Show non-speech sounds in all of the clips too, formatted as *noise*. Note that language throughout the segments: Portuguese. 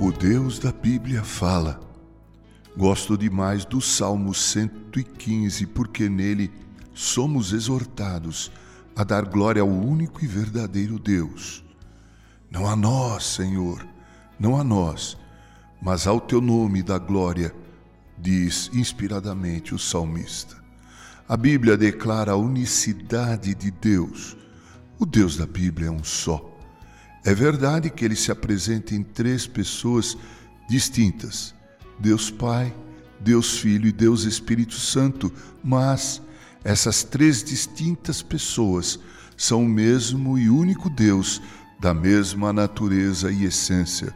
O Deus da Bíblia fala. Gosto demais do Salmo 115, porque nele somos exortados a dar glória ao único e verdadeiro Deus. Não a nós, Senhor, não a nós, mas ao teu nome da glória, diz inspiradamente o salmista. A Bíblia declara a unicidade de Deus. O Deus da Bíblia é um só. É verdade que ele se apresenta em três pessoas distintas: Deus Pai, Deus Filho e Deus Espírito Santo, mas essas três distintas pessoas são o mesmo e único Deus, da mesma natureza e essência.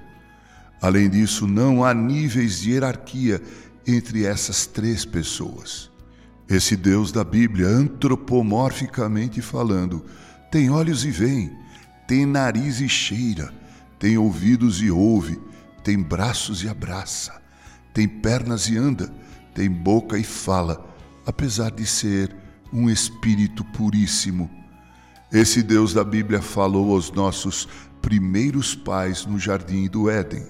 Além disso, não há níveis de hierarquia entre essas três pessoas. Esse Deus da Bíblia, antropomorficamente falando, tem olhos e vem, tem nariz e cheira, tem ouvidos e ouve, tem braços e abraça, tem pernas e anda, tem boca e fala, apesar de ser um espírito puríssimo. Esse Deus da Bíblia falou aos nossos primeiros pais no jardim do Éden.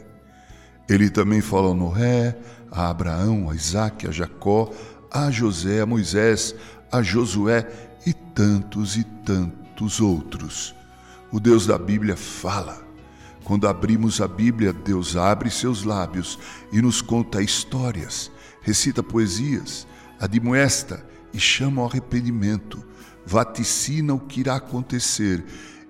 Ele também falou a Noé, a Abraão, a Isaac, a Jacó, a José, a Moisés, a Josué e tantos e tantos outros. O Deus da Bíblia fala. Quando abrimos a Bíblia, Deus abre seus lábios e nos conta histórias, recita poesias, admoesta e chama ao arrependimento, vaticina o que irá acontecer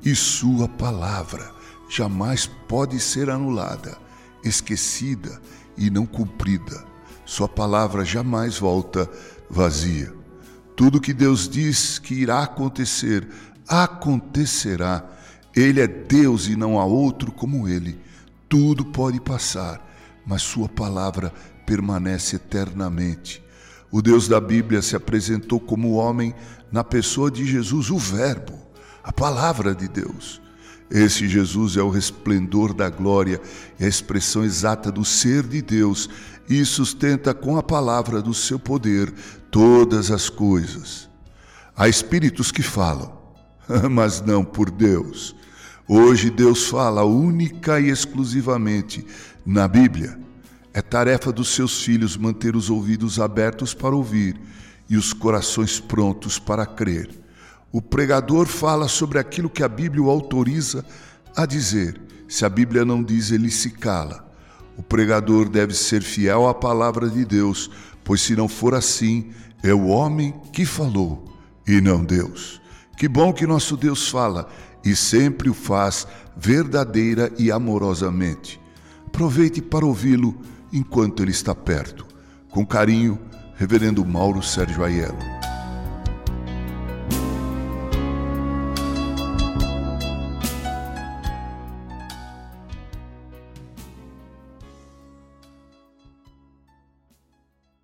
e Sua palavra jamais pode ser anulada, esquecida e não cumprida. Sua palavra jamais volta vazia. Tudo que Deus diz que irá acontecer, acontecerá ele é Deus e não há outro como Ele. Tudo pode passar, mas Sua palavra permanece eternamente. O Deus da Bíblia se apresentou como homem na pessoa de Jesus, o Verbo, a palavra de Deus. Esse Jesus é o resplendor da glória e a expressão exata do ser de Deus e sustenta com a palavra do seu poder todas as coisas. Há espíritos que falam, *laughs* mas não por Deus. Hoje Deus fala única e exclusivamente na Bíblia. É tarefa dos seus filhos manter os ouvidos abertos para ouvir e os corações prontos para crer. O pregador fala sobre aquilo que a Bíblia o autoriza a dizer. Se a Bíblia não diz, ele se cala. O pregador deve ser fiel à palavra de Deus, pois se não for assim, é o homem que falou e não Deus. Que bom que nosso Deus fala e sempre o faz verdadeira e amorosamente. Aproveite para ouvi-lo enquanto ele está perto. Com carinho, Reverendo Mauro Sérgio Aiello.